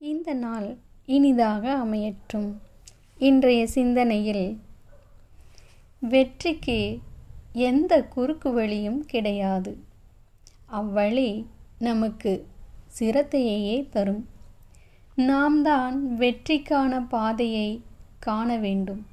இந்த நாள் இனிதாக அமையற்றும். இன்றைய சிந்தனையில் வெற்றிக்கு எந்த குறுக்கு வழியும் கிடையாது. அவ்வழி நமக்கு சிரத்தையே தரும். நாம் தான் வெற்றிக்கான பாதையை காண வேண்டும்.